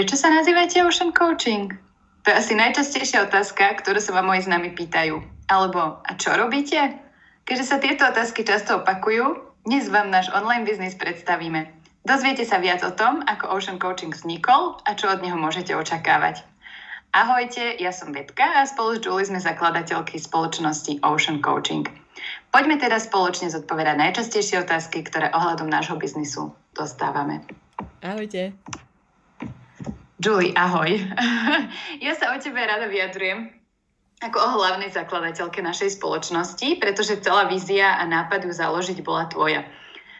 Prečo sa nazývate Ocean Coaching? To je asi najčastejšia otázka, ktorú sa vám moji známi pýtajú. Alebo, a čo robíte? Keďže sa tieto otázky často opakujú, dnes vám náš online biznis predstavíme. Dozviete sa viac o tom, ako Ocean Coaching vznikol a čo od neho môžete očakávať. Ahojte, ja som Betka a spolu s Julie sme zakladateľky spoločnosti Ocean Coaching. Poďme teda spoločne zodpovedať najčastejšie otázky, ktoré ohľadom nášho biznisu dostávame. Ahojte. Julie, ahoj. ja sa o tebe rada vyjadrujem ako o hlavnej zakladateľke našej spoločnosti, pretože celá vízia a nápad ju založiť bola tvoja.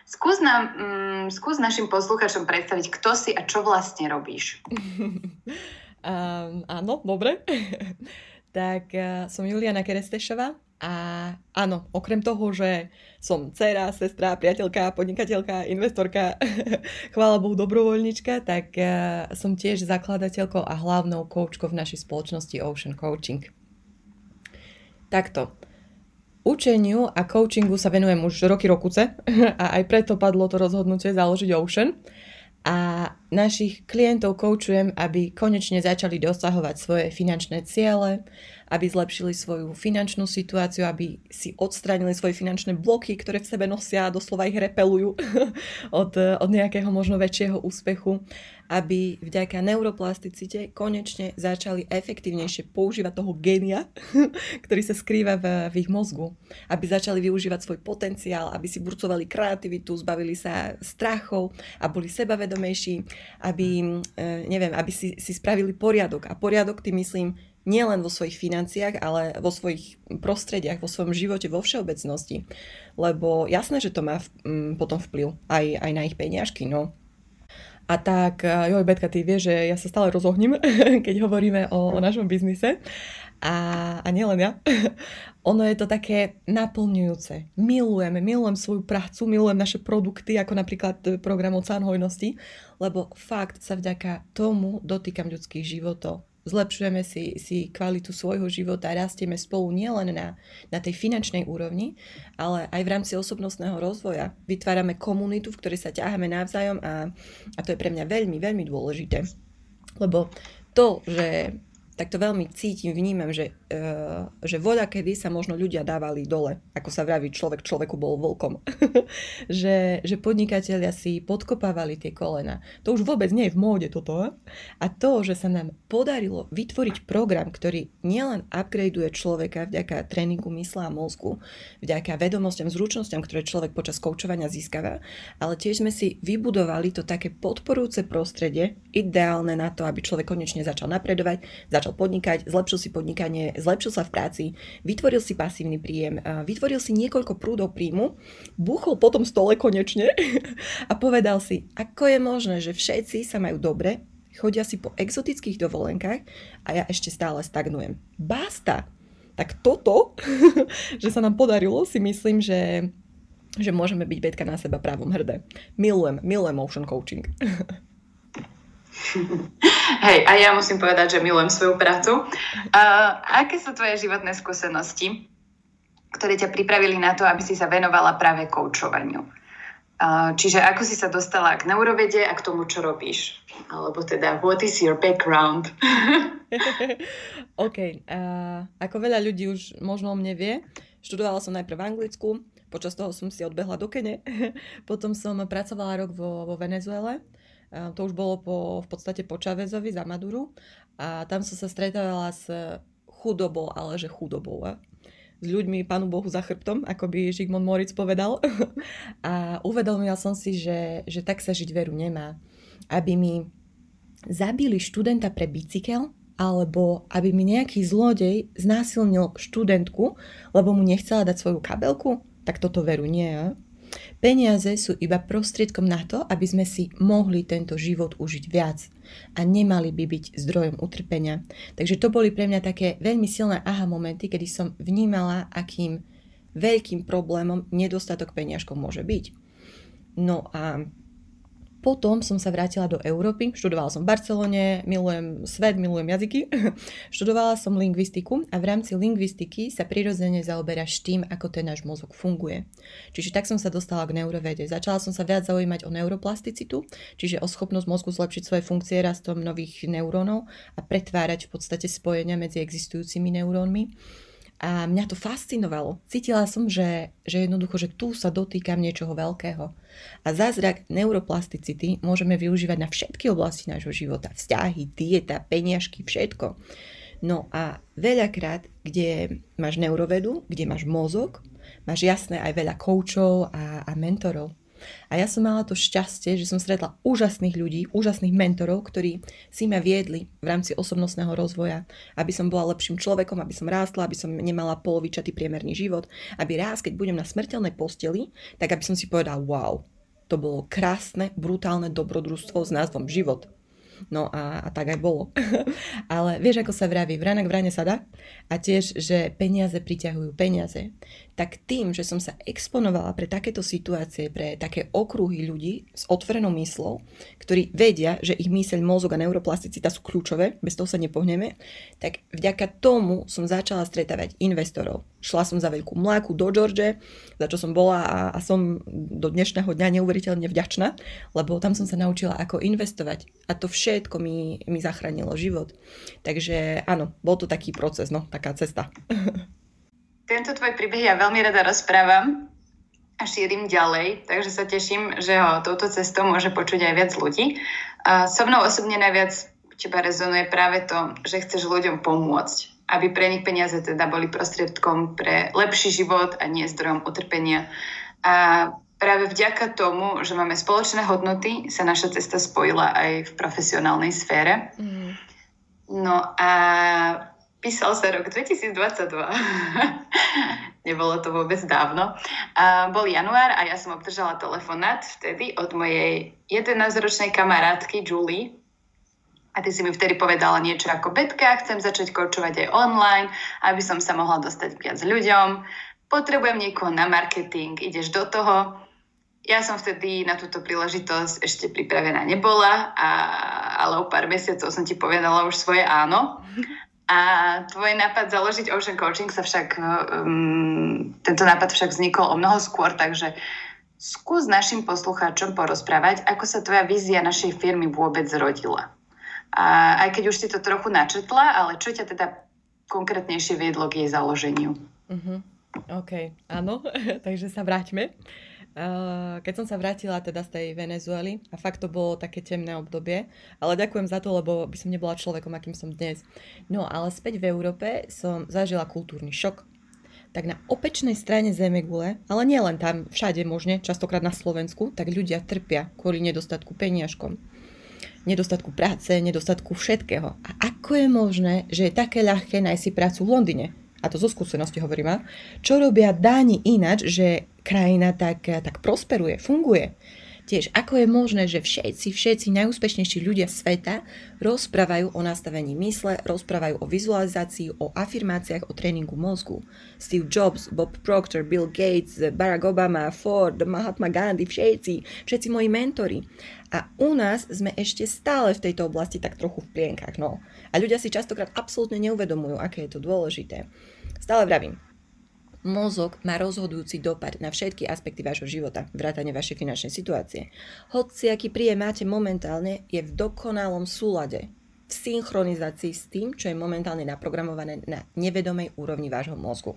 Skús, nám, mm, skús našim posluchačom predstaviť, kto si a čo vlastne robíš. um, áno, dobre. tak uh, som Juliana Kerestešová, a áno, okrem toho, že som dcera, sestra, priateľka, podnikateľka, investorka, chvála Bohu, dobrovoľnička, tak uh, som tiež zakladateľkou a hlavnou koučkou v našej spoločnosti Ocean Coaching. Takto. Učeniu a coachingu sa venujem už roky rokuce a aj preto padlo to rozhodnutie založiť Ocean. A našich klientov koučujem, aby konečne začali dosahovať svoje finančné ciele, aby zlepšili svoju finančnú situáciu, aby si odstránili svoje finančné bloky, ktoré v sebe nosia a doslova ich repelujú od, od nejakého možno väčšieho úspechu, aby vďaka neuroplasticite konečne začali efektívnejšie používať toho genia, ktorý sa skrýva v, v ich mozgu, aby začali využívať svoj potenciál, aby si burcovali kreativitu, zbavili sa strachov a boli sebavedomejší, aby, e, neviem, aby si, si spravili poriadok. A poriadok tým myslím nielen vo svojich financiách, ale vo svojich prostrediach, vo svojom živote, vo všeobecnosti. Lebo jasné, že to má m, mm, potom vplyv aj, aj na ich peniažky, no. A tak, e, joj, Betka, ty vieš, že ja sa stále rozohním, keď hovoríme o, o našom biznise. A, a nielen ja. ono je to také naplňujúce. Milujem, milujem svoju prácu, milujem naše produkty, ako napríklad program Oceán hojnosti, lebo fakt sa vďaka tomu dotýkam ľudských životov zlepšujeme si, si kvalitu svojho života, rastieme spolu nielen na, na tej finančnej úrovni, ale aj v rámci osobnostného rozvoja. Vytvárame komunitu, v ktorej sa ťaháme navzájom a, a to je pre mňa veľmi, veľmi dôležité. Lebo to, že tak to veľmi cítim, vnímam, že, uh, že voda kedy sa možno ľudia dávali dole, ako sa vraví, človek človeku bol volkom. že, že podnikatelia si podkopávali tie kolena. To už vôbec nie je v móde toto. A to, že sa nám podarilo vytvoriť program, ktorý nielen upgradeuje človeka vďaka tréningu mysla a mozgu, vďaka vedomostiam, zručnostiam, ktoré človek počas koučovania získava, ale tiež sme si vybudovali to také podporujúce prostredie, ideálne na to, aby človek konečne začal napredovať, začal začal podnikať, zlepšil si podnikanie, zlepšil sa v práci, vytvoril si pasívny príjem, vytvoril si niekoľko prúdov príjmu, buchol po tom stole konečne a povedal si, ako je možné, že všetci sa majú dobre, chodia si po exotických dovolenkách a ja ešte stále stagnujem. Basta! Tak toto, že sa nám podarilo, si myslím, že že môžeme byť betka na seba právom hrdé. Milujem, milujem motion coaching. Hej, a ja musím povedať, že milujem svoju prácu. Uh, aké sú tvoje životné skúsenosti, ktoré ťa pripravili na to, aby si sa venovala práve koučovaniu? Čiže ako si sa dostala k neurovede a k tomu, čo robíš? Alebo teda, what is your background? OK. Uh, ako veľa ľudí už možno o mne vie, študovala som najprv v Anglicku, počas toho som si odbehla do Kene, potom som pracovala rok vo, vo Venezuele, to už bolo po, v podstate po Čavezovi za Maduru a tam som sa stretávala s chudobou, ale že chudobou. S ľuďmi Pánu Bohu za chrbtom, ako by Žigmund Moritz povedal. A uvedomila som si, že, že tak sa žiť veru nemá. Aby mi zabili študenta pre bicykel, alebo aby mi nejaký zlodej znásilnil študentku, lebo mu nechcela dať svoju kabelku, tak toto veru nie. Peniaze sú iba prostriedkom na to, aby sme si mohli tento život užiť viac a nemali by byť zdrojom utrpenia. Takže to boli pre mňa také veľmi silné aha momenty, kedy som vnímala, akým veľkým problémom nedostatok peniažkov môže byť. No a Potom som sa vrátila do Európy, študovala som v Barcelone, milujem svet, milujem jazyky. študovala som lingvistiku a v rámci lingvistiky sa prirodzene zaoberáš tým, ako ten náš mozog funguje. Čiže tak som sa dostala k neurovede. Začala som sa viac zaujímať o neuroplasticitu, čiže o schopnosť mozgu zlepšiť svoje funkcie rastom nových neurónov a pretvárať v podstate spojenia medzi existujúcimi neurónmi. A mňa to fascinovalo. Cítila som, že, že jednoducho, že tu sa dotýkam niečoho veľkého. A zázrak neuroplasticity môžeme využívať na všetky oblasti nášho života. Vzťahy, dieta, peniažky, všetko. No a veľakrát, kde máš neurovedu, kde máš mozog, máš jasné aj veľa koučov a, a mentorov. A ja som mala to šťastie, že som stretla úžasných ľudí, úžasných mentorov, ktorí si ma viedli v rámci osobnostného rozvoja, aby som bola lepším človekom, aby som rástla, aby som nemala polovičatý priemerný život, aby raz, keď budem na smrteľnej posteli, tak aby som si povedala, wow, to bolo krásne, brutálne dobrodružstvo s názvom život. No a, a tak aj bolo. Ale vieš, ako sa vraví, vranak vrane sa dá. A tiež, že peniaze priťahujú peniaze tak tým, že som sa exponovala pre takéto situácie, pre také okruhy ľudí s otvorenou myslou, ktorí vedia, že ich myseľ, mozog a neuroplasticita sú kľúčové, bez toho sa nepohneme, tak vďaka tomu som začala stretávať investorov. Šla som za veľkú mláku do George, za čo som bola a, a som do dnešného dňa neuveriteľne vďačná, lebo tam som sa naučila, ako investovať. A to všetko mi, mi zachránilo život. Takže áno, bol to taký proces, no, taká cesta. Tento tvoj príbeh ja veľmi rada rozprávam a šírim ďalej, takže sa teším, že ho touto cestou môže počuť aj viac ľudí. A so mnou osobne najviac teba rezonuje práve to, že chceš ľuďom pomôcť, aby pre nich peniaze teda boli prostriedkom pre lepší život a nie zdrojom utrpenia. A práve vďaka tomu, že máme spoločné hodnoty, sa naša cesta spojila aj v profesionálnej sfére. Mm. No a Písal sa rok 2022. Nebolo to vôbec dávno. A bol január a ja som obdržala telefonát vtedy od mojej 11-ročnej kamarátky Julie. A ty si mi vtedy povedala niečo ako Betka, chcem začať koučovať aj online, aby som sa mohla dostať viac ľuďom. Potrebujem niekoho na marketing, ideš do toho. Ja som vtedy na túto príležitosť ešte pripravená nebola, a, ale o pár mesiacov som ti povedala už svoje áno. A tvoj nápad založiť Ocean Coaching sa však, um, tento nápad však vznikol o mnoho skôr, takže skús našim poslucháčom porozprávať, ako sa tvoja vízia našej firmy vôbec zrodila. A aj keď už si to trochu načetla, ale čo ťa teda konkrétnejšie viedlo k jej založeniu? Uh-huh. OK, áno, takže sa vráťme. Uh, keď som sa vrátila teda z tej Venezuely a fakt to bolo také temné obdobie, ale ďakujem za to, lebo by som nebola človekom, akým som dnes. No ale späť v Európe som zažila kultúrny šok. Tak na opečnej strane Zemegule, ale nie len tam, všade možne, častokrát na Slovensku, tak ľudia trpia kvôli nedostatku peniažkom nedostatku práce, nedostatku všetkého. A ako je možné, že je také ľahké nájsť si prácu v Londýne? a to zo skúsenosti hovorím, čo robia Dáni inač, že krajina tak, tak prosperuje, funguje. Tiež, ako je možné, že všetci, všetci najúspešnejší ľudia sveta rozprávajú o nastavení mysle, rozprávajú o vizualizácii, o afirmáciách, o tréningu mozgu. Steve Jobs, Bob Proctor, Bill Gates, Barack Obama, Ford, Mahatma Gandhi, všetci, všetci moji mentori. A u nás sme ešte stále v tejto oblasti tak trochu v plienkach. No. A ľudia si častokrát absolútne neuvedomujú, aké je to dôležité. Stále vravím, Mozog má rozhodujúci dopad na všetky aspekty vášho života, vrátane vašej finančnej situácie. Hoci aký príjem máte momentálne, je v dokonalom súlade, v synchronizácii s tým, čo je momentálne naprogramované na nevedomej úrovni vášho mozgu.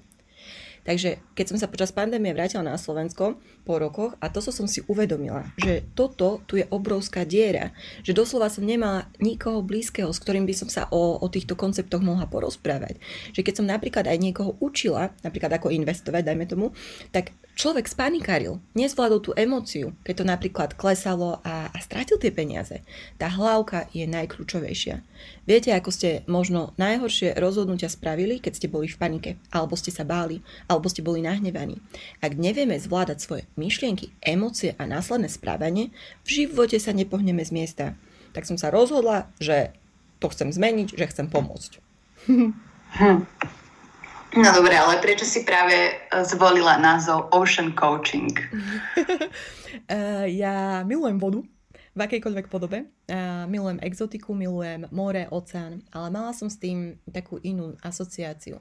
Takže keď som sa počas pandémie vrátila na Slovensko po rokoch a to som si uvedomila, že toto tu je obrovská diera, že doslova som nemala nikoho blízkeho, s ktorým by som sa o, o týchto konceptoch mohla porozprávať. Že keď som napríklad aj niekoho učila, napríklad ako investovať, dajme tomu, tak človek spanikaril, nezvládol tú emóciu, keď to napríklad klesalo a, a strátil tie peniaze. Tá hlavka je najkľúčovejšia. Viete, ako ste možno najhoršie rozhodnutia spravili, keď ste boli v panike, alebo ste sa báli, alebo ste boli nahnevaní. Ak nevieme zvládať svoje myšlienky, emócie a následné správanie, v živote sa nepohneme z miesta. Tak som sa rozhodla, že to chcem zmeniť, že chcem pomôcť. Hm. No dobre, ale prečo si práve e, zvolila názov Ocean Coaching? uh, ja milujem vodu. v akejkoľvek podobe. A milujem exotiku, milujem more, oceán, ale mala som s tým takú inú asociáciu.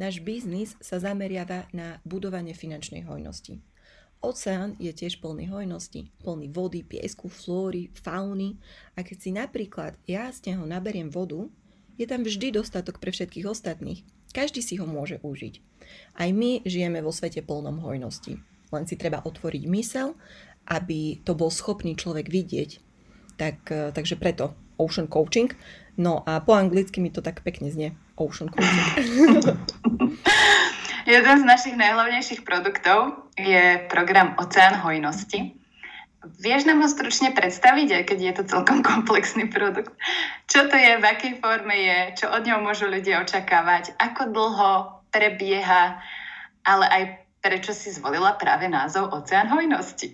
Náš biznis sa zameriava na budovanie finančnej hojnosti. Oceán je tiež plný hojnosti, plný vody, piesku, flóry, fauny a keď si napríklad ja z neho naberiem vodu, je tam vždy dostatok pre všetkých ostatných. Každý si ho môže užiť. Aj my žijeme vo svete plnom hojnosti. Len si treba otvoriť mysel aby to bol schopný človek vidieť. Tak, e, takže preto Ocean Coaching. No a po anglicky mi to tak pekne znie. Ocean Coaching. Jeden z našich najhlavnejších produktov je program Oceán hojnosti. Vieš nám ho stručne predstaviť, aj keď je to celkom komplexný produkt? Čo to je, v akej forme je, čo od ňou môžu ľudia očakávať, ako dlho prebieha, ale aj prečo si zvolila práve názov Oceán hojnosti.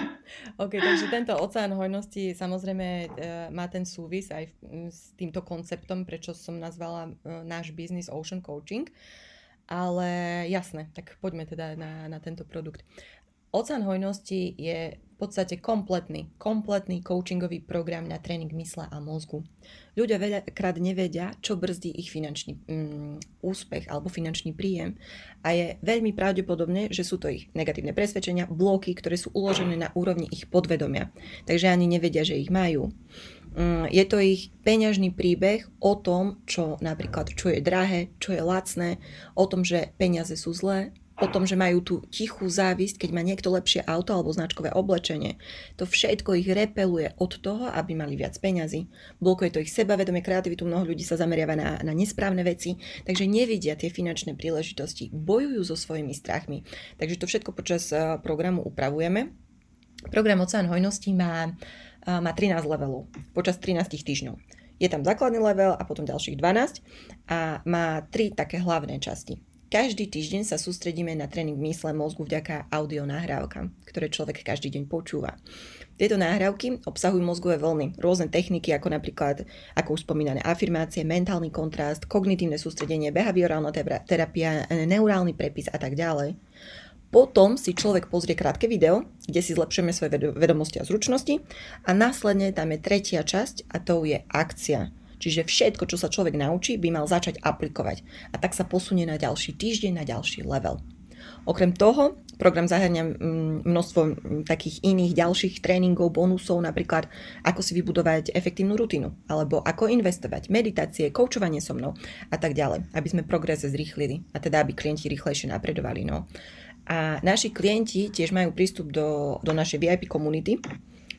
OK, takže tento Oceán hojnosti samozrejme e, má ten súvis aj s týmto konceptom, prečo som nazvala e, náš biznis Ocean Coaching. Ale jasné, tak poďme teda na, na tento produkt. Oceán hojnosti je podstate kompletný, kompletný coachingový program na tréning mysle a mozgu. Ľudia veľakrát nevedia, čo brzdí ich finančný mm, úspech alebo finančný príjem a je veľmi pravdepodobné, že sú to ich negatívne presvedčenia, bloky, ktoré sú uložené na úrovni ich podvedomia. Takže ani nevedia, že ich majú. Mm, je to ich peňažný príbeh o tom, čo napríklad, čo je drahé, čo je lacné, o tom, že peniaze sú zlé, o tom, že majú tú tichú závisť, keď má niekto lepšie auto alebo značkové oblečenie. To všetko ich repeluje od toho, aby mali viac peňazí. Blokuje to ich sebavedomie, kreativitu, mnoho ľudí sa zameriava na, na nesprávne veci, takže nevidia tie finančné príležitosti, bojujú so svojimi strachmi. Takže to všetko počas eh, programu upravujeme. Program Oceán hojnosti má, eh, má 13 levelov počas 13 týždňov. Je tam základný level a potom ďalších 12 a má tri také hlavné časti. Každý týždeň sa sústredíme na tréning mysle mozgu vďaka audio nahrávkam, ktoré človek každý deň počúva. Tieto nahrávky obsahujú mozgové vlny, rôzne techniky ako napríklad, ako už spomínané afirmácie, mentálny kontrast, kognitívne sústredenie, behaviorálna terapia, neurálny prepis a tak ďalej. Potom si človek pozrie krátke video, kde si zlepšujeme svoje vedomosti a zručnosti a následne tam je tretia časť a to je akcia. Čiže všetko, čo sa človek naučí, by mal začať aplikovať. A tak sa posunie na ďalší týždeň, na ďalší level. Okrem toho, program zahrňa mm, množstvo mm, takých iných ďalších tréningov, bonusov, napríklad ako si vybudovať efektívnu rutinu, alebo ako investovať, meditácie, koučovanie so mnou a tak ďalej, aby sme progres zrýchlili a teda aby klienti rýchlejšie napredovali. No. A naši klienti tiež majú prístup do, do našej VIP komunity,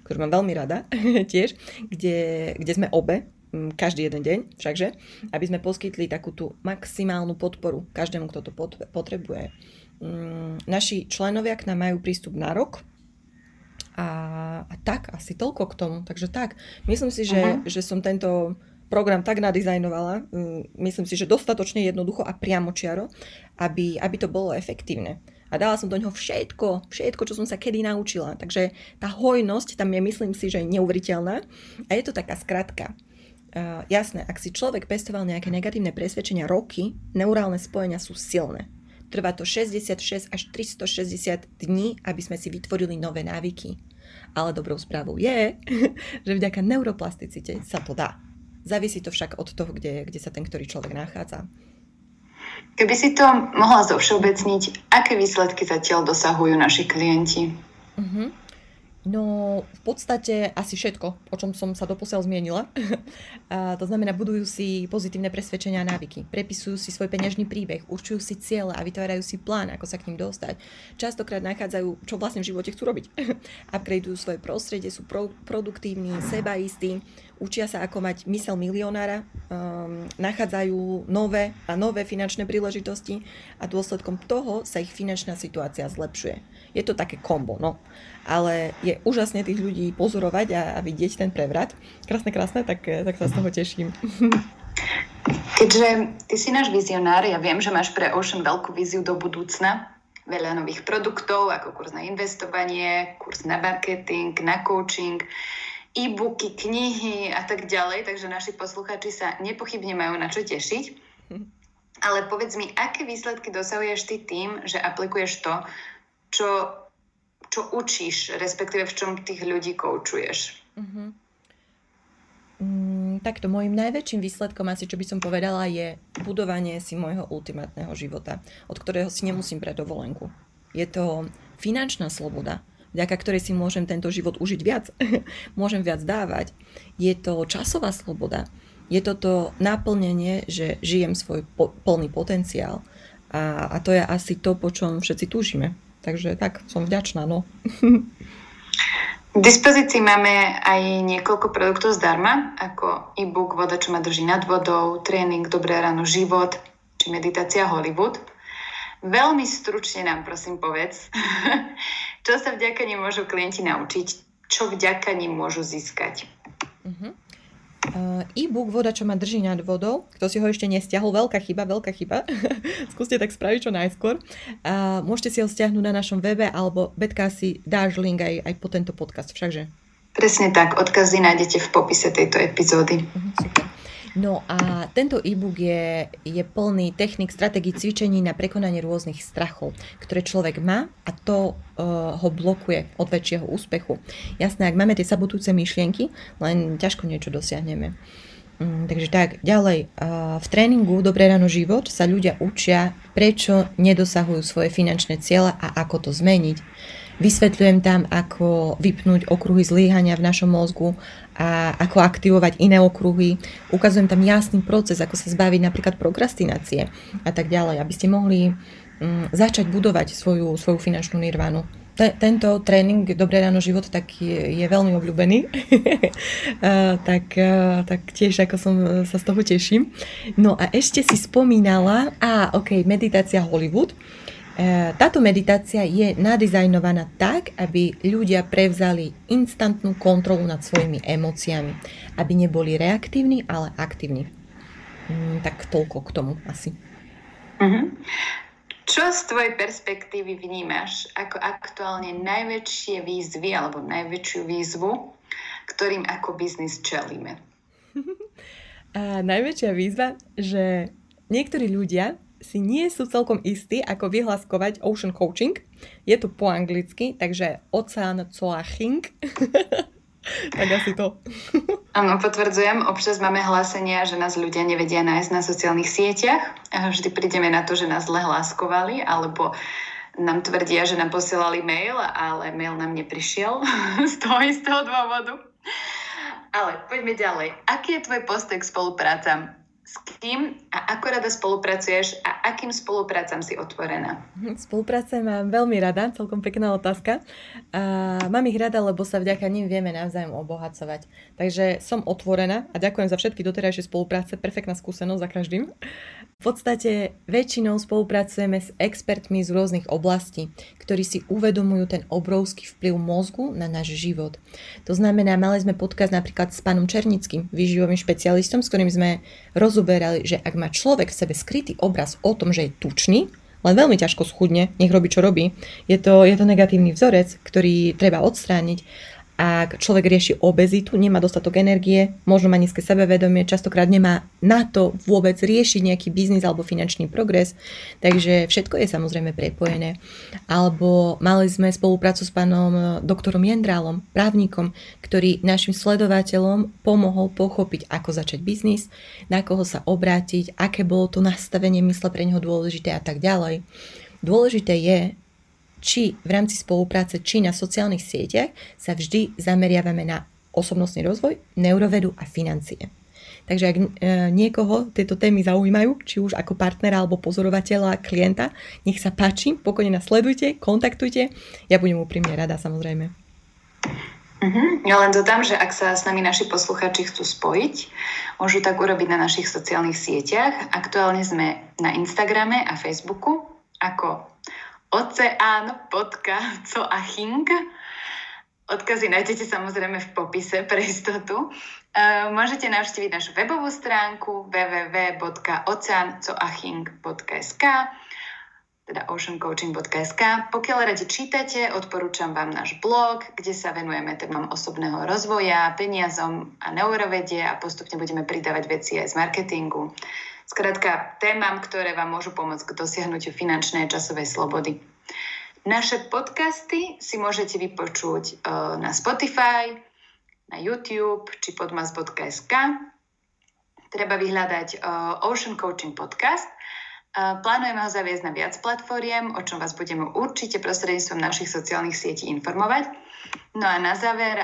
ktorú mám veľmi rada tiež, kde, kde sme obe každý jeden deň, všakže, aby sme poskytli takú tú maximálnu podporu každému, kto to potrebuje. Mm, naši členovia k nám majú prístup na rok a, a tak, asi toľko k tomu. Takže tak, myslím si, že, že som tento program tak nadizajnovala, myslím si, že dostatočne jednoducho a priamočiaro, aby, aby to bolo efektívne. A dala som do neho všetko, všetko, čo som sa kedy naučila. Takže tá hojnosť tam je, myslím si, že neuveriteľná. A je to taká skratka. Uh, jasné, ak si človek pestoval nejaké negatívne presvedčenia roky, neurálne spojenia sú silné. Trvá to 66 až 360 dní, aby sme si vytvorili nové návyky. Ale dobrou správou je, že vďaka neuroplasticite sa to dá. Závisí to však od toho, kde, kde sa ten ktorý človek nachádza. Keby si to mohla zovšeobecniť, aké výsledky zatiaľ dosahujú naši klienti? Uh-huh. No, v podstate asi všetko, o čom som sa doposiaľ zmienila. a to znamená, budujú si pozitívne presvedčenia a návyky, prepisujú si svoj peňažný príbeh, určujú si cieľe a vytvárajú si plán, ako sa k ním dostať. Častokrát nachádzajú, čo vlastne v živote chcú robiť. Upgradeujú svoje prostredie, sú pro- produktívni, sebaistí, učia sa, ako mať mysel milionára, um, nachádzajú nové a nové finančné príležitosti a dôsledkom toho sa ich finančná situácia zlepšuje. Je to také kombo, no. Ale je úžasne tých ľudí pozorovať a, a vidieť ten prevrat. Krásne, krásne, tak, tak sa z toho teším. Keďže ty si náš vizionár, ja viem, že máš pre Ocean veľkú víziu do budúcna, veľa nových produktov, ako kurz na investovanie, kurz na marketing, na coaching e-booky, knihy a tak ďalej, takže naši posluchači sa nepochybne majú na čo tešiť. Ale povedz mi, aké výsledky dosahuješ ty tým, že aplikuješ to, čo, čo učíš, respektíve v čom tých ľudí koučuješ? Uh-huh. Mm, takto môjim najväčším výsledkom asi, čo by som povedala, je budovanie si môjho ultimátneho života, od ktorého si nemusím brať dovolenku. Je to finančná sloboda, vďaka ktorej si môžem tento život užiť viac, môžem viac dávať. Je to časová sloboda, je to to naplnenie, že žijem svoj po- plný potenciál a, a to je asi to, po čom všetci túžime. Takže tak, som vďačná, no. V dispozícii máme aj niekoľko produktov zdarma, ako e-book Voda, čo ma drží nad vodou, tréning Dobré ráno život, či meditácia Hollywood. Veľmi stručne nám prosím povedz, čo sa vďaka nim môžu klienti naučiť, čo vďaka nim môžu získať. Uh-huh. Uh, e-book Voda, čo ma drží nad vodou, kto si ho ešte nestiahol, veľká chyba, veľká chyba. Skúste tak spraviť čo najskôr. Uh, môžete si ho stiahnuť na našom webe, alebo Betka si dáš link aj, aj po tento podcast, všakže? Presne tak, odkazy nájdete v popise tejto epizódy. Uh-huh, super. No a tento e-book je, je plný technik, stratégií, cvičení na prekonanie rôznych strachov, ktoré človek má a to uh, ho blokuje od väčšieho úspechu. Jasné, ak máme tie sabotúce myšlienky, len ťažko niečo dosiahneme. Mm, takže tak, ďalej. Uh, v tréningu Dobré ráno život sa ľudia učia, prečo nedosahujú svoje finančné ciele a ako to zmeniť. Vysvetľujem tam, ako vypnúť okruhy zlíhania v našom mozgu a ako aktivovať iné okruhy. Ukazujem tam jasný proces, ako sa zbaviť napríklad prokrastinácie a tak ďalej, aby ste mohli um, začať budovať svoju, svoju finančnú nirvánu. Tento tréning Dobré ráno život tak je, je veľmi obľúbený, tak, tak tiež ako som sa z toho teším. No a ešte si spomínala, a ok, meditácia Hollywood. E, táto meditácia je nadizajnovaná tak, aby ľudia prevzali instantnú kontrolu nad svojimi emóciami. Aby neboli reaktívni, ale aktívni. Mm, tak toľko k tomu asi. Uh-huh. Čo z tvojej perspektívy vnímaš ako aktuálne najväčšie výzvy alebo najväčšiu výzvu, ktorým ako biznis čelíme? A najväčšia výzva, že niektorí ľudia si nie sú celkom istí, ako vyhlaskovať ocean coaching. Je to po anglicky, takže oceán coaching. tak asi to. Áno, potvrdzujem. Občas máme hlásenia, že nás ľudia nevedia nájsť na sociálnych sieťach. Vždy prídeme na to, že nás zle hláskovali, alebo nám tvrdia, že nám posielali mail, ale mail nám neprišiel z toho istého dôvodu. Ale poďme ďalej. Aký je tvoj postoj k spoluprácam? S kým a ako rada spolupracuješ a akým spoluprácam si otvorená? Spolupráce mám veľmi rada, celkom pekná otázka. A mám ich rada, lebo sa vďaka nim vieme navzájom obohacovať. Takže som otvorená a ďakujem za všetky doterajšie spolupráce, perfektná skúsenosť za každým. V podstate väčšinou spolupracujeme s expertmi z rôznych oblastí, ktorí si uvedomujú ten obrovský vplyv mozgu na náš život. To znamená, mali sme podcast napríklad s pánom Černickým, výživovým špecialistom, s ktorým sme rozoberali, že ak má človek v sebe skrytý obraz o tom, že je tučný, len veľmi ťažko schudne, nech robí čo robí. Je to, je to negatívny vzorec, ktorý treba odstrániť ak človek rieši obezitu, nemá dostatok energie, možno má nízke sebevedomie, častokrát nemá na to vôbec riešiť nejaký biznis alebo finančný progres, takže všetko je samozrejme prepojené. Alebo mali sme spoluprácu s pánom eh, doktorom Jendrálom, právnikom, ktorý našim sledovateľom pomohol pochopiť, ako začať biznis, na koho sa obrátiť, aké bolo to nastavenie mysle pre neho dôležité a tak ďalej. Dôležité je, či v rámci spolupráce, či na sociálnych sieťach sa vždy zameriavame na osobnostný rozvoj, neurovedu a financie. Takže ak e, niekoho tieto témy zaujímajú, či už ako partnera alebo pozorovateľa, klienta, nech sa páči, pokojne nás sledujte, kontaktujte. Ja budem úprimne rada samozrejme. Uh-huh. Ja len dodám, že ak sa s nami naši posluchači chcú spojiť, môžu tak urobiť na našich sociálnych sieťach. Aktuálne sme na Instagrame a Facebooku ako oceán.coaching. Odkazy nájdete samozrejme v popise pre istotu. Uh, môžete navštíviť našu webovú stránku www.oceancoaching.sk teda oceancoaching.sk. Pokiaľ radi čítate, odporúčam vám náš blog, kde sa venujeme témam osobného rozvoja, peniazom a neurovedie a postupne budeme pridávať veci aj z marketingu. Skrátka, témam, ktoré vám môžu pomôcť k dosiahnutiu finančnej a časovej slobody. Naše podcasty si môžete vypočuť uh, na Spotify, na YouTube či podmas.sk. Treba vyhľadať uh, Ocean Coaching Podcast Plánujeme ho zaviesť na viac platformiem, o čom vás budeme určite prostredníctvom našich sociálnych sietí informovať. No a na záver,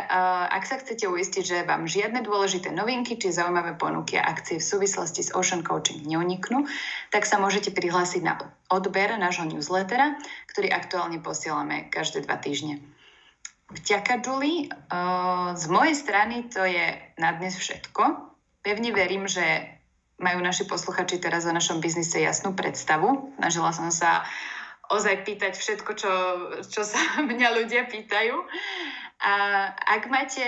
ak sa chcete uistiť, že vám žiadne dôležité novinky či zaujímavé ponuky a akcie v súvislosti s Ocean Coaching neuniknú, tak sa môžete prihlásiť na odber nášho newslettera, ktorý aktuálne posielame každé dva týždne. Vďaka, Julie. Z mojej strany to je na dnes všetko. Pevne verím, že majú naši posluchači teraz o našom biznise jasnú predstavu. Snažila som sa ozaj pýtať všetko, čo, čo sa mňa ľudia pýtajú. A ak máte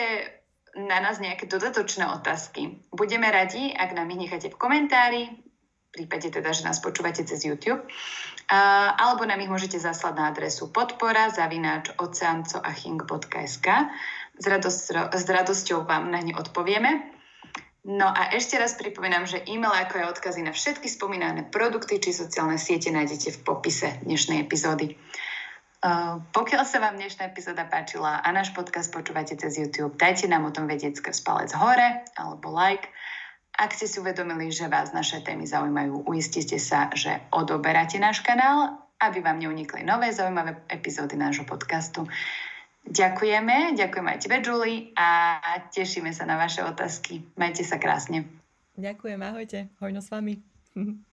na nás nejaké dodatočné otázky, budeme radi, ak nám ich necháte v komentári, v prípade teda, že nás počúvate cez YouTube, a, alebo nám ich môžete zaslať na adresu podpora zavináč oceancoaching.sk. S, radosť, s radosťou vám na ne odpovieme. No a ešte raz pripomínam, že e-mail ako aj odkazy na všetky spomínané produkty či sociálne siete nájdete v popise dnešnej epizódy. Pokiaľ sa vám dnešná epizóda páčila a náš podcast počúvate cez YouTube, dajte nám o tom vedieť skrz palec hore alebo like. Ak ste si uvedomili, že vás naše témy zaujímajú, uistite sa, že odoberáte náš kanál, aby vám neunikli nové zaujímavé epizódy nášho podcastu. Ďakujeme, ďakujeme aj tebe, Julie, a tešíme sa na vaše otázky. Majte sa krásne. Ďakujem, ahojte, hojno s vami.